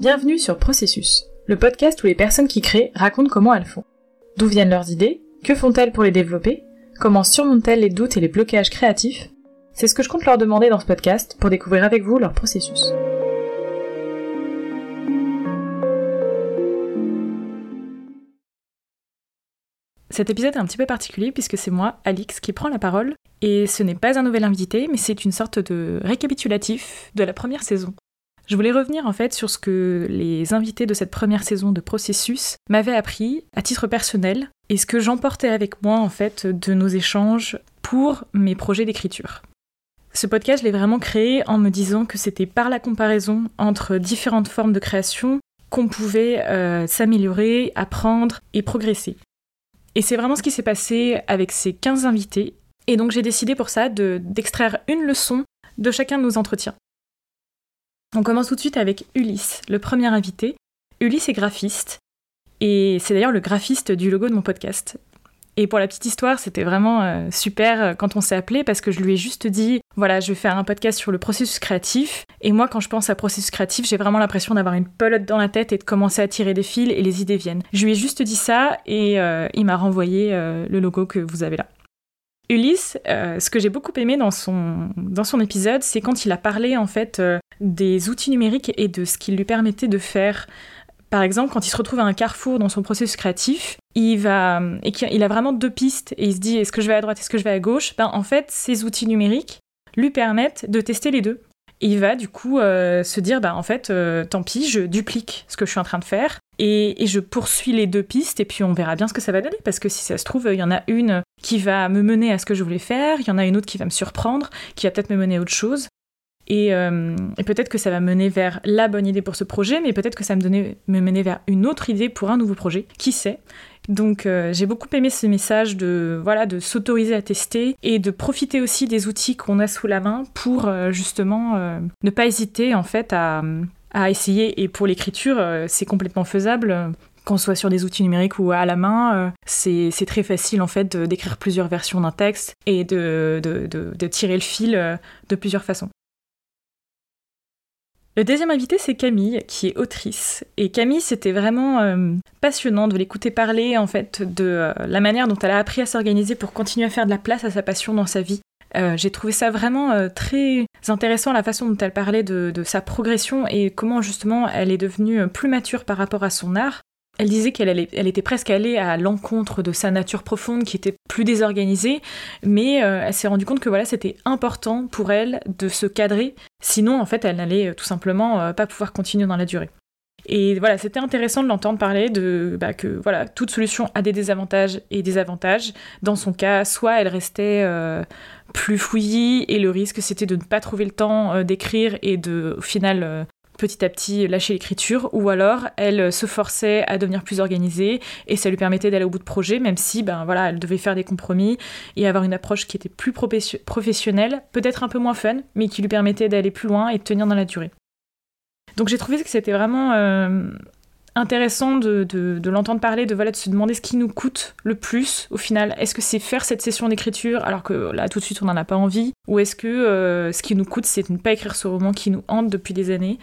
Bienvenue sur Processus, le podcast où les personnes qui créent racontent comment elles font. D'où viennent leurs idées Que font-elles pour les développer Comment surmontent-elles les doutes et les blocages créatifs? C'est ce que je compte leur demander dans ce podcast pour découvrir avec vous leur processus. Cet épisode est un petit peu particulier puisque c'est moi, Alix, qui prend la parole. Et ce n'est pas un nouvel invité, mais c'est une sorte de récapitulatif de la première saison. Je voulais revenir en fait sur ce que les invités de cette première saison de Processus m'avaient appris à titre personnel et ce que j'emportais avec moi en fait de nos échanges pour mes projets d'écriture. Ce podcast, je l'ai vraiment créé en me disant que c'était par la comparaison entre différentes formes de création qu'on pouvait euh, s'améliorer, apprendre et progresser. Et c'est vraiment ce qui s'est passé avec ces 15 invités. Et donc j'ai décidé pour ça d'extraire une leçon de chacun de nos entretiens. On commence tout de suite avec Ulysse, le premier invité. Ulysse est graphiste, et c'est d'ailleurs le graphiste du logo de mon podcast. Et pour la petite histoire, c'était vraiment euh, super euh, quand on s'est appelé parce que je lui ai juste dit voilà, je vais faire un podcast sur le processus créatif. Et moi, quand je pense à processus créatif, j'ai vraiment l'impression d'avoir une pelote dans la tête et de commencer à tirer des fils et les idées viennent. Je lui ai juste dit ça et euh, il m'a renvoyé le logo que vous avez là. Ulysse, ce que j'ai beaucoup aimé dans son, dans son épisode, c'est quand il a parlé en fait des outils numériques et de ce qu'il lui permettait de faire. Par exemple, quand il se retrouve à un carrefour dans son processus créatif, il et qu'il a vraiment deux pistes et il se dit est-ce que je vais à droite, est-ce que je vais à gauche? Ben en fait, ces outils numériques lui permettent de tester les deux. Et il va du coup euh, se dire bah en fait euh, tant pis, je duplique ce que je suis en train de faire et, et, je poursuis les deux pistes et puis on verra bien ce que ça va donner. Parce que si ça se trouve il y en a une qui va me mener à ce que je voulais faire, il y en a une autre qui va me surprendre, qui va peut-être me mener à autre chose euh, et, peut-être que ça va mener vers la bonne idée pour ce projet, mais peut-être que ça me, me mener vers une autre idée pour un nouveau projet. Qui sait? Donc euh, j'ai beaucoup aimé ce message de voilà de s'autoriser à tester et de profiter aussi des outils qu'on a sous la main pour euh, justement ne pas hésiter en fait à, essayer. Et pour l'écriture, c'est complètement faisable qu'on soit sur des outils numériques ou à la main, c'est très facile en fait d'écrire plusieurs versions d'un texte et de, tirer le fil de plusieurs façons. Le deuxième invité, c'est Camille, qui est autrice. Et Camille, c'était vraiment euh, passionnant de l'écouter parler, en fait, de euh, la manière dont elle a appris à s'organiser pour continuer à faire de la place à sa passion dans sa vie. Euh, j'ai trouvé ça vraiment très intéressant, la façon dont elle parlait de, sa progression et comment justement elle est devenue plus mature par rapport à son art. Elle disait qu'elle elle était presque allée à l'encontre de sa nature profonde qui était plus désorganisée, mais euh, elle s'est rendue compte que voilà, c'était important pour elle de se cadrer, sinon en fait elle n'allait euh, tout simplement euh, pas pouvoir continuer dans la durée. Et voilà, c'était intéressant de l'entendre parler de bah, que voilà, toute solution a des désavantages et des avantages. Dans son cas, soit elle restait plus fouillie et le risque c'était de ne pas trouver le temps d'écrire et de au final petit à petit lâcher l'écriture, ou alors elle se forçait à devenir plus organisée et ça lui permettait d'aller au bout de projet, même si ben voilà, elle devait faire des compromis et avoir une approche qui était plus professionnelle, peut-être un peu moins fun, mais qui lui permettait d'aller plus loin et de tenir dans la durée. Donc j'ai trouvé que c'était vraiment euh, intéressant de, de, l'entendre parler, de, voilà, de se demander ce qui nous coûte le plus au final. Est-ce que c'est faire cette session d'écriture alors que là tout de suite on n'en a pas envie? Ou est-ce que euh, ce qui nous coûte c'est de ne pas écrire ce roman qui nous hante depuis des années?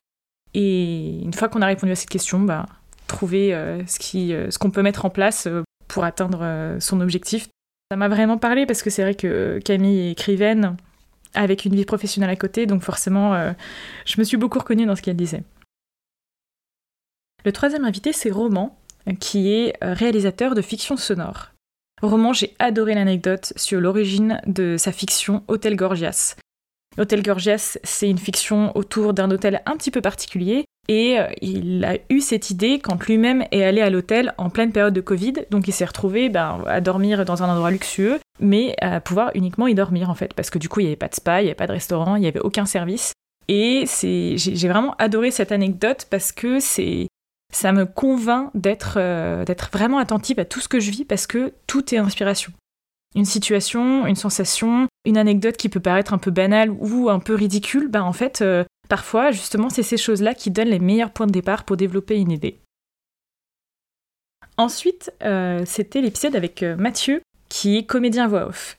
Et une fois qu'on a répondu à cette question, bah, trouver euh, euh, ce qu'on peut mettre en place euh, pour atteindre son objectif. Ça m'a vraiment parlé parce que c'est vrai que Camille est écrivaine avec une vie professionnelle à côté, donc forcément, je me suis beaucoup reconnue dans ce qu'elle disait. Le troisième invité, c'est Roman, qui est réalisateur de fiction sonore. Roman, j'ai adoré l'anecdote sur l'origine de sa fiction Hôtel Gorgias. Hôtel Gorgias, c'est une fiction autour d'un hôtel un petit peu particulier. Et euh, il a eu cette idée quand lui-même est allé à l'hôtel en pleine période de Covid. Donc il s'est retrouvé ben, à dormir dans un endroit luxueux, mais à pouvoir uniquement y dormir en fait. Parce que du coup, il n'y avait pas de spa, il n'y avait pas de restaurant, il n'y avait aucun service. Et j'ai vraiment adoré cette anecdote parce que c'est ça me convainc d'être euh, d'être vraiment attentive à tout ce que je vis parce que tout est inspiration une situation, une sensation, une anecdote qui peut paraître un peu banale ou un peu ridicule, ben en fait, euh, parfois, justement, c'est ces choses-là qui donnent les meilleurs points de départ pour développer une idée. Ensuite, euh, c'était l'épisode avec euh, Mathieu, qui est comédien voix off.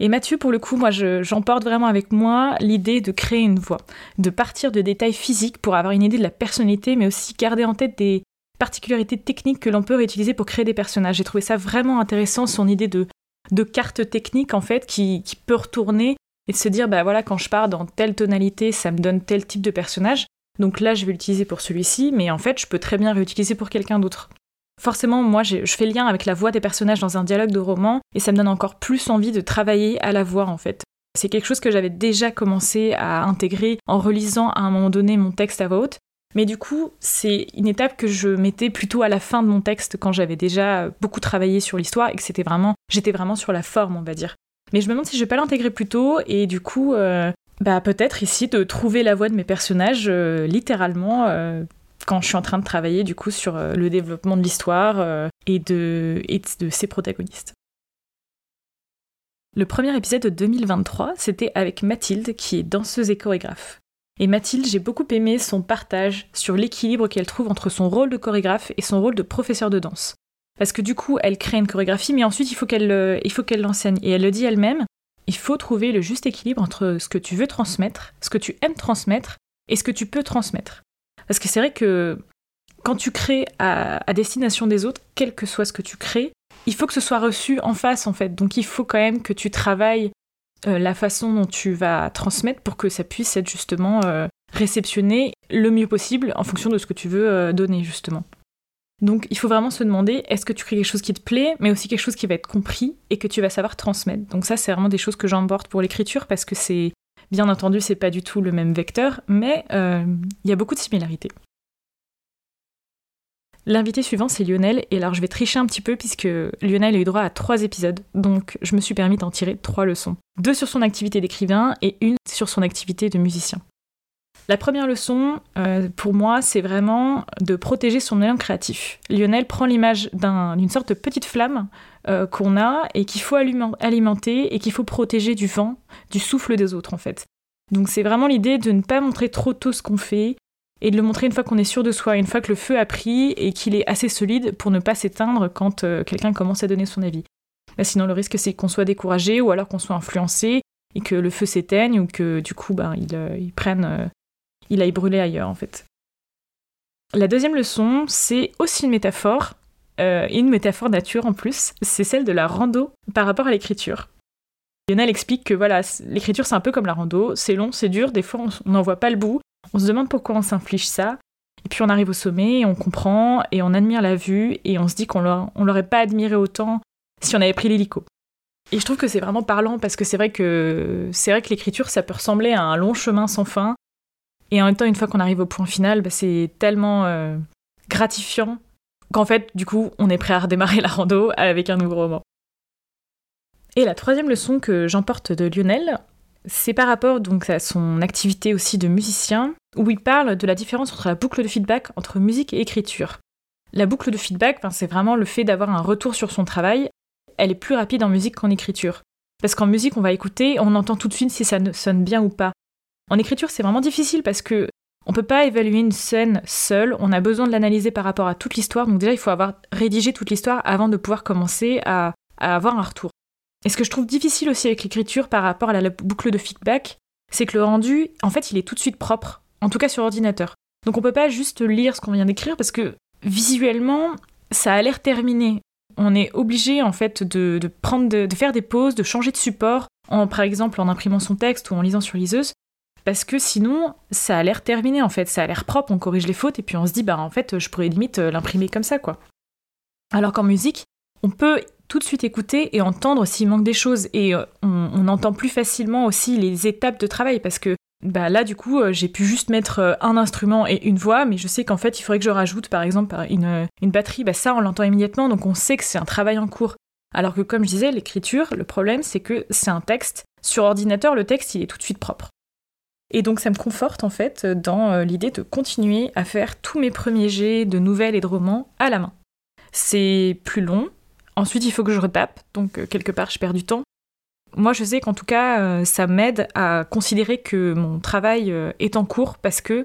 Et Mathieu, pour le coup, moi, j'emporte vraiment avec moi l'idée de créer une voix, de partir de détails physiques pour avoir une idée de la personnalité, mais aussi garder en tête des particularités techniques que l'on peut réutiliser pour créer des personnages. J'ai trouvé ça vraiment intéressant, son idée de, de carte technique, en fait, qui, qui peut retourner et se dire, bah voilà, quand je pars dans telle tonalité, ça me donne tel type de personnage. Donc là, je vais l'utiliser pour celui-ci, mais en fait, je peux très bien réutiliser pour quelqu'un d'autre. Forcément, moi, je fais lien avec la voix des personnages dans un dialogue de roman, et ça me donne encore plus envie de travailler à la voix, en fait. C'est quelque chose que j'avais déjà commencé à intégrer en relisant à un moment donné mon texte à voix haute, mais du coup, c'est une étape que je mettais plutôt à la fin de mon texte quand j'avais déjà beaucoup travaillé sur l'histoire et que c'était vraiment, j'étais vraiment sur la forme, on va dire. Mais je me demande si je vais pas l'intégrer plus tôt et du coup, euh, bah peut-être ici de trouver la voix de mes personnages euh, littéralement euh, quand je suis en train de travailler du coup sur le développement de l'histoire et, de, et de ses protagonistes. Le premier épisode de 2023, c'était avec Mathilde, qui est danseuse et chorégraphe. Et Mathilde, j'ai beaucoup aimé son partage sur l'équilibre qu'elle trouve entre son rôle de chorégraphe et son rôle de professeur de danse. Parce que du coup, elle crée une chorégraphie, mais ensuite il faut qu'elle euh, qu'elle l'enseigne. Et elle le dit elle-même, il faut trouver le juste équilibre entre ce que tu veux transmettre, ce que tu aimes transmettre, et ce que tu peux transmettre. Parce que c'est vrai que quand tu crées à, destination des autres, quel que soit ce que tu crées, il faut que ce soit reçu en face en fait. Donc il faut quand même que tu travailles euh, la façon dont tu vas transmettre pour que ça puisse être justement euh, réceptionné le mieux possible en fonction de ce que tu veux euh, donner justement. Donc il faut vraiment se demander est-ce que tu crées quelque chose qui te plaît, mais aussi quelque chose qui va être compris et que tu vas savoir transmettre? Donc ça c'est vraiment des choses que j'emporte pour l'écriture parce que c'est Bien entendu, c'est pas du tout le même vecteur, mais il y a beaucoup de similarités. L'invité suivant, c'est Lionel, et alors je vais tricher un petit peu puisque Lionel a eu droit à trois épisodes, donc je me suis permis d'en tirer trois leçons. Deux sur son activité d'écrivain et une sur son activité de musicien. La première leçon, euh, pour moi, c'est vraiment de protéger son élan créatif. Lionel prend l'image d'une sorte de petite flamme euh, qu'on a et qu'il faut alimenter et qu'il faut protéger du vent, du souffle des autres en fait. Donc c'est vraiment l'idée de ne pas montrer trop tôt ce qu'on fait et de le montrer une fois qu'on est sûr de soi, une fois que le feu a pris et qu'il est assez solide pour ne pas s'éteindre quand euh, quelqu'un commence à donner son avis. sinon le risque c'est qu'on soit découragé ou alors qu'on soit influencé et que le feu s'éteigne ou que du coup ben, il, prenne, il aille brûler ailleurs en fait. La deuxième leçon, c'est aussi une métaphore, euh, une métaphore nature en plus, c'est celle de la rando par rapport à l'écriture. Lionel explique que voilà, l'écriture c'est un peu comme la rando, c'est long, c'est dur, des fois on n'en voit pas le bout, on se demande pourquoi on s'inflige ça, et puis on arrive au sommet, et on comprend, et on admire la vue, et on se dit qu'on l'aurait pas admiré autant si on avait pris l'hélico. Et je trouve que c'est vraiment parlant parce que c'est vrai que c'est vrai que l'écriture ça peut ressembler à un long chemin sans fin, et en même temps une fois qu'on arrive au point final, bah, c'est tellement euh, gratifiant qu'en fait, du coup, on est prêt à redémarrer la rando avec un nouveau roman. Et la troisième leçon que j'emporte de Lionel, c'est par rapport donc à son activité aussi de musicien, où il parle de la différence entre la boucle de feedback entre musique et écriture. La boucle de feedback, ben, c'est vraiment le fait d'avoir un retour sur son travail. Elle est plus rapide en musique qu'en écriture. Parce qu'en musique, on va écouter, on entend tout de suite si ça sonne bien ou pas. En écriture, c'est vraiment difficile parce que on peut pas évaluer une scène seule, on a besoin de l'analyser par rapport à toute l'histoire, donc déjà il faut avoir rédigé toute l'histoire avant de pouvoir commencer à, avoir un retour. Et ce que je trouve difficile aussi avec l'écriture par rapport à la boucle de feedback, c'est que le rendu, en fait, il est tout de suite propre, en tout cas sur ordinateur. Donc on peut pas juste lire ce qu'on vient d'écrire parce que visuellement, ça a l'air terminé. On est obligé en fait de, prendre de, faire des pauses, de changer de support, en, par exemple en imprimant son texte ou en lisant sur liseuse, parce que sinon, ça a l'air terminé en fait, ça a l'air propre, on corrige les fautes et puis on se dit, bah en fait, je pourrais limite euh, l'imprimer comme ça quoi. Alors qu'en musique, on peut tout de suite écouter et entendre s'il manque des choses. Et euh, on, entend plus facilement aussi les étapes de travail parce que bah là du coup euh, j'ai pu juste mettre un instrument et une voix mais je sais qu'en fait il faudrait que je rajoute par exemple une, une batterie. Bah ça on l'entend immédiatement donc on sait que c'est un travail en cours. Alors que comme je disais l'écriture le problème c'est que c'est un texte. Sur ordinateur le texte il est tout de suite propre. Et donc ça me conforte en fait dans euh, l'idée de continuer à faire tous mes premiers jets de nouvelles et de romans à la main. C'est plus long, ensuite il faut que je retape, donc euh, quelque part je perds du temps. Moi je sais qu'en tout cas euh, ça m'aide à considérer que mon travail est en cours parce que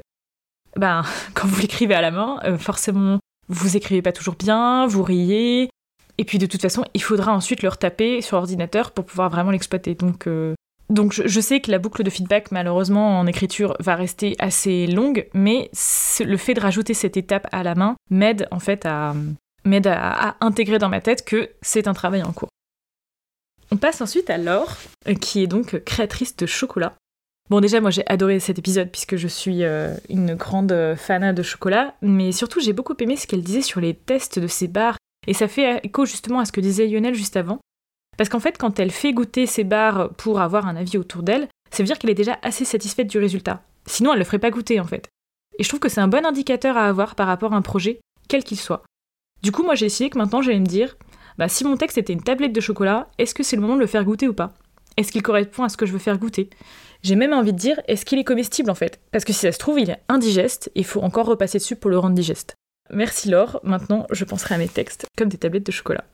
ben, quand vous l'écrivez à la main, forcément vous écrivez pas toujours bien, vous riez, Et puis de toute façon, il faudra ensuite le retaper sur ordinateur pour pouvoir vraiment l'exploiter. Donc, euh, donc je, sais que la boucle de feedback, malheureusement, en écriture, va rester assez longue, mais le fait de rajouter cette étape à la main m'aide en fait à, m'aide à, intégrer dans ma tête que c'est un travail en cours. On passe ensuite à Laure, euh, qui est donc créatrice de chocolat. Bon, déjà, moi j'ai adoré cet épisode puisque je suis euh, une grande fan de chocolat, mais surtout j'ai beaucoup aimé ce qu'elle disait sur les tests de ses bars, et ça fait écho justement à ce que disait Lionel juste avant. Parce qu'en fait, quand elle fait goûter ses bars pour avoir un avis autour d'elle, ça veut dire qu'elle est déjà assez satisfaite du résultat. Sinon, elle le ferait pas goûter en fait. Et je trouve que c'est un bon indicateur à avoir par rapport à un projet, quel qu'il soit. Du coup, moi j'ai essayé que maintenant j'allais me dire, bah si mon texte était une tablette de chocolat, est-ce que c'est le moment de le faire goûter ou pas? Est-ce qu'il correspond à ce que je veux faire goûter? J'ai même envie de dire, est-ce qu'il est comestible en fait? Parce que si ça se trouve, il est indigeste, il faut encore repasser dessus pour le rendre digeste. Merci Laure, maintenant je penserai à mes textes comme des tablettes de chocolat.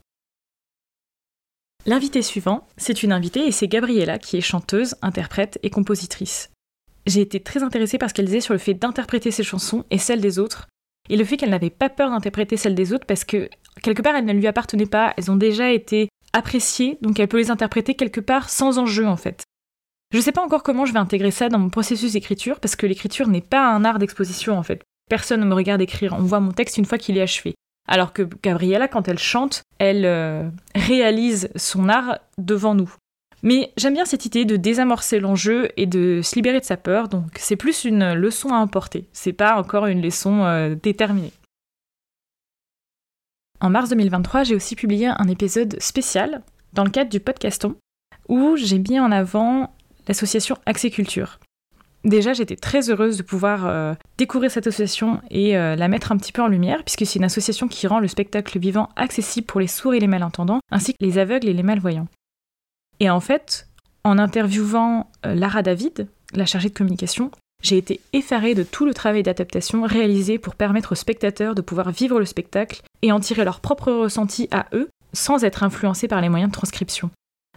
L'invité suivant, c'est une invitée et c'est Gabriella qui est chanteuse, interprète et compositrice. J'ai été très intéressée par ce qu'elle disait sur le fait d'interpréter ses chansons et celles des autres, et le fait qu'elle n'avait pas peur d'interpréter celles des autres parce que quelque part elles ne lui appartenaient pas, elles ont déjà été appréciées, donc elle peut les interpréter quelque part sans enjeu en fait. Je sais pas encore comment je vais intégrer ça dans mon processus d'écriture, parce que l'écriture n'est pas un art d'exposition en fait. Personne ne me regarde écrire, on voit mon texte une fois qu'il est achevé. Alors que Gabriella, quand elle chante, elle euh, réalise son art devant nous. Mais j'aime bien cette idée de désamorcer l'enjeu et de se libérer de sa peur, donc c'est plus une leçon à emporter, c'est pas encore une leçon euh, déterminée. En mars 2023, j'ai aussi publié un épisode spécial dans le cadre du podcaston où j'ai mis en avant l'association Axiculture. Déjà, j'étais très heureuse de pouvoir euh, découvrir cette association et euh, la mettre un petit peu en lumière, puisque c'est une association qui rend le spectacle vivant accessible pour les sourds et les malentendants, ainsi que les aveugles et les malvoyants. Et en fait, en interviewant euh, Lara David, la chargée de communication, j'ai été effarée de tout le travail d'adaptation réalisé pour permettre aux spectateurs de pouvoir vivre le spectacle et en tirer leur propre ressenti à eux, sans être influencés par les moyens de transcription.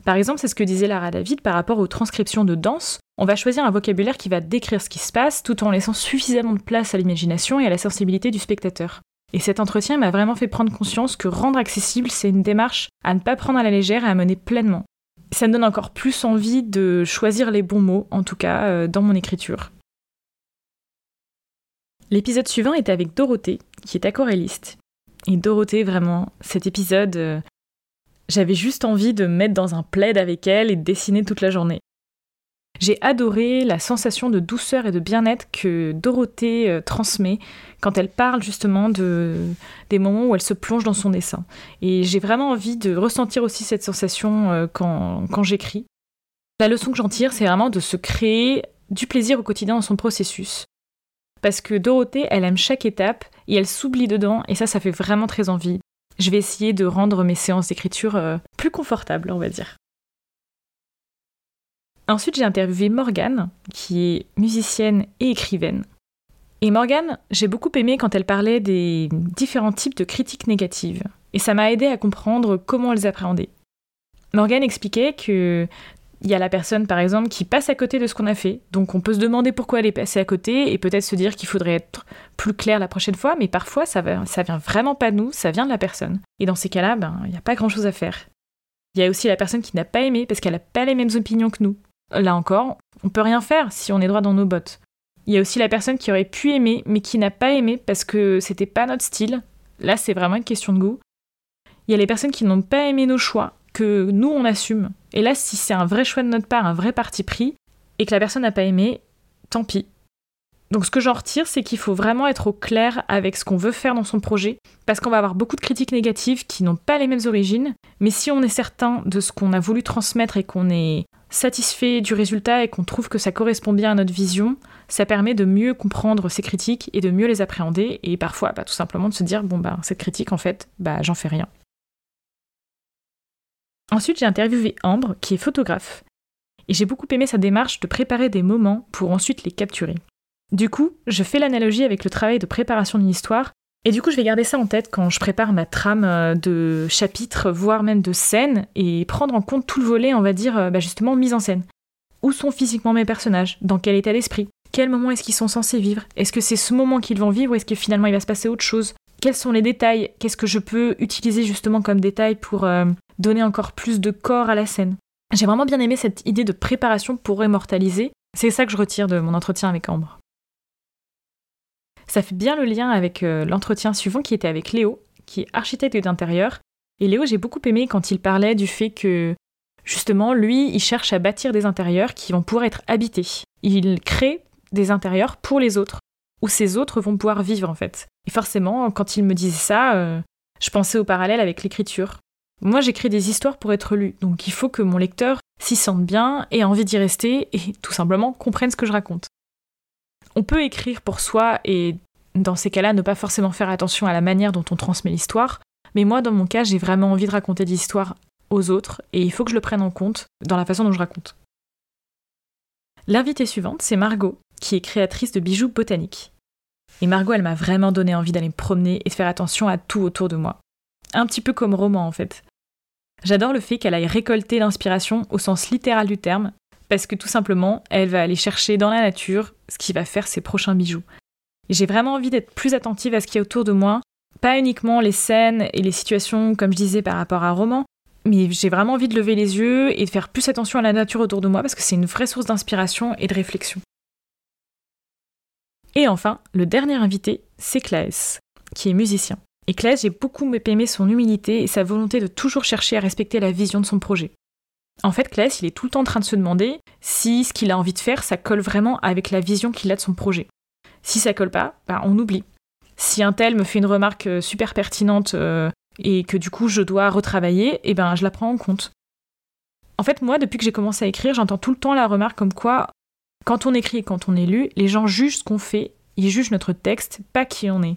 Par exemple, c'est ce que disait Lara David par rapport aux transcriptions de danse. On va choisir un vocabulaire qui va décrire ce qui se passe tout en laissant suffisamment de place à l'imagination et à la sensibilité du spectateur. Et cet entretien m'a vraiment fait prendre conscience que rendre accessible, c'est une démarche à ne pas prendre à la légère et à mener pleinement. Ça me donne encore plus envie de choisir les bons mots, en tout cas euh, dans mon écriture. L'épisode suivant est avec Dorothée, qui est aquarelliste. Et Dorothée, vraiment, cet épisode, euh, j'avais juste envie de me mettre dans un plaid avec elle et de dessiner toute la journée. J'ai adoré la sensation de douceur et de bien-être que Dorothée euh, transmet quand elle parle justement de, des moments où elle se plonge dans son dessin. Et j'ai vraiment envie de ressentir aussi cette sensation euh, quand, quand j'écris. La leçon que j'en tire, c'est vraiment de se créer du plaisir au quotidien dans son processus. Parce que Dorothée, elle aime chaque étape et elle s'oublie dedans, et ça, ça fait vraiment très envie je vais essayer de rendre mes séances d'écriture euh, plus confortables, on va dire. Ensuite, j'ai interviewé Morgane, qui est musicienne et écrivaine. Et Morgane, j'ai beaucoup aimé quand elle parlait des différents types de critiques négatives, et ça m'a aidé à comprendre comment les appréhender. Morgane expliquait que il y a la personne, par exemple, qui passe à côté de ce qu'on a fait. Donc on peut se demander pourquoi elle est passée à côté et peut-être se dire qu'il faudrait être plus clair la prochaine fois, mais parfois ça vient vraiment pas de nous, ça vient de la personne. Et dans ces cas-là, ben, il n'y a pas grand-chose à faire. Il y a aussi la personne qui n'a pas aimé parce qu'elle n'a pas les mêmes opinions que nous. Là encore, on peut rien faire si on est droit dans nos bottes. Il y a aussi la personne qui aurait pu aimer mais qui n'a pas aimé parce que c'était pas notre style. Là, c'est vraiment une question de goût. Il y a les personnes qui n'ont pas aimé nos choix que nous on assume. Et là, si c'est un vrai choix de notre part, un vrai parti pris, et que la personne n'a pas aimé, tant pis. Donc ce que j'en retire, c'est qu'il faut vraiment être au clair avec ce qu'on veut faire dans son projet, parce qu'on va avoir beaucoup de critiques négatives qui n'ont pas les mêmes origines, mais si on est certain de ce qu'on a voulu transmettre et qu'on est satisfait du résultat et qu'on trouve que ça correspond bien à notre vision, ça permet de mieux comprendre ces critiques et de mieux les appréhender, et parfois bah, tout simplement de se dire, bon bah cette critique en fait, bah j'en fais rien. Ensuite, j'ai interviewé Ambre, qui est photographe, et j'ai beaucoup aimé sa démarche de préparer des moments pour ensuite les capturer. Du coup, je fais l'analogie avec le travail de préparation d'une histoire, et du coup, je vais garder ça en tête quand je prépare ma trame euh, de chapitres, voire même de scènes, et prendre en compte tout le volet, on va dire, euh, bah, justement, mise en scène. Où sont physiquement mes personnages? Dans quel état d'esprit? Quel moment est-ce qu'ils sont censés vivre? Est-ce que c'est ce moment qu'ils vont vivre ou est-ce que finalement il va se passer autre chose? Quels sont les détails, qu'est-ce que je peux utiliser justement comme détail pour euh, donner encore plus de corps à la scène? J'ai vraiment bien aimé cette idée de préparation pour immortaliser. C'est ça que je retire de mon entretien avec Ambre. Ça fait bien le lien avec euh, l'entretien suivant qui était avec Léo, qui est architecte d'intérieur. Et Léo, j'ai beaucoup aimé quand il parlait du fait que, justement, lui, il cherche à bâtir des intérieurs qui vont pouvoir être habités. Il crée des intérieurs pour les autres, où ces autres vont pouvoir vivre, en fait. Et forcément, quand il me disait ça, euh, je pensais au parallèle avec l'écriture. Moi, j'écris des histoires pour être lues, donc il faut que mon lecteur s'y sente bien, ait envie d'y rester et tout simplement comprenne ce que je raconte. On peut écrire pour soi et dans ces cas-là ne pas forcément faire attention à la manière dont on transmet l'histoire, mais moi dans mon cas j'ai vraiment envie de raconter des histoires aux autres et il faut que je le prenne en compte dans la façon dont je raconte. L'invitée suivante, c'est Margot, qui est créatrice de bijoux botaniques. Et Margot, elle m'a vraiment donné envie d'aller me promener et de faire attention à tout autour de moi. Un petit peu comme roman en fait. J'adore le fait qu'elle aille récolter l'inspiration au sens littéral du terme, parce que tout simplement, elle va aller chercher dans la nature ce qui va faire ses prochains bijoux. J'ai vraiment envie d'être plus attentive à ce qui est autour de moi, pas uniquement les scènes et les situations, comme je disais, par rapport à un roman, mais j'ai vraiment envie de lever les yeux et de faire plus attention à la nature autour de moi parce que c'est une vraie source d'inspiration et de réflexion. Et enfin, le dernier invité, c'est Claes, qui est musicien. Et Claes, j'ai beaucoup aimé son humilité et sa volonté de toujours chercher à respecter la vision de son projet. En fait, Claes, il est tout le temps en train de se demander si ce qu'il a envie de faire, ça colle vraiment avec la vision qu'il a de son projet. Si ça colle pas, ben, on oublie. Si un tel me fait une remarque euh, super pertinente euh, et que du coup je dois retravailler, et eh ben je la prends en compte. En fait, moi, depuis que j'ai commencé à écrire, j'entends tout le temps la remarque comme quoi, quand on écrit et quand on est lu, les gens jugent ce qu'on fait, ils jugent notre texte, pas qui on est.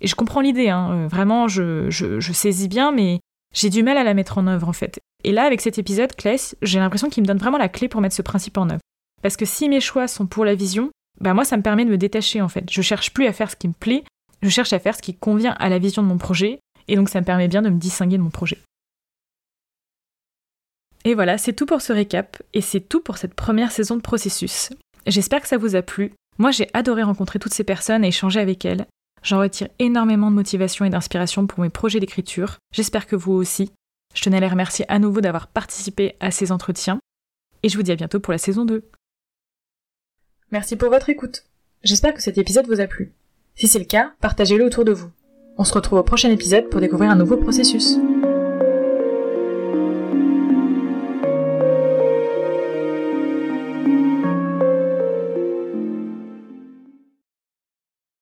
Et je comprends l'idée, hein, euh, vraiment, je, je, saisis bien, mais j'ai du mal à la mettre en œuvre en fait. Et là, avec cet épisode, Kless, j'ai l'impression qu'il me donne vraiment la clé pour mettre ce principe en œuvre. Parce que si mes choix sont pour la vision, bah moi, ça me permet de me détacher en fait. Je cherche plus à faire ce qui me plaît, je cherche à faire ce qui convient à la vision de mon projet, et donc ça me permet bien de me distinguer de mon projet. Et voilà, c'est tout pour ce récap, et c'est tout pour cette première saison de processus. J'espère que ça vous a plu. Moi, j'ai adoré rencontrer toutes ces personnes et échanger avec elles. J'en retire énormément de motivation et d'inspiration pour mes projets d'écriture. J'espère que vous aussi. Je tenais à les remercier à nouveau d'avoir participé à ces entretiens. Et je vous dis à bientôt pour la saison 2. Merci pour votre écoute. J'espère que cet épisode vous a plu. Si c'est le cas, partagez-le autour de vous. On se retrouve au prochain épisode pour découvrir un nouveau processus.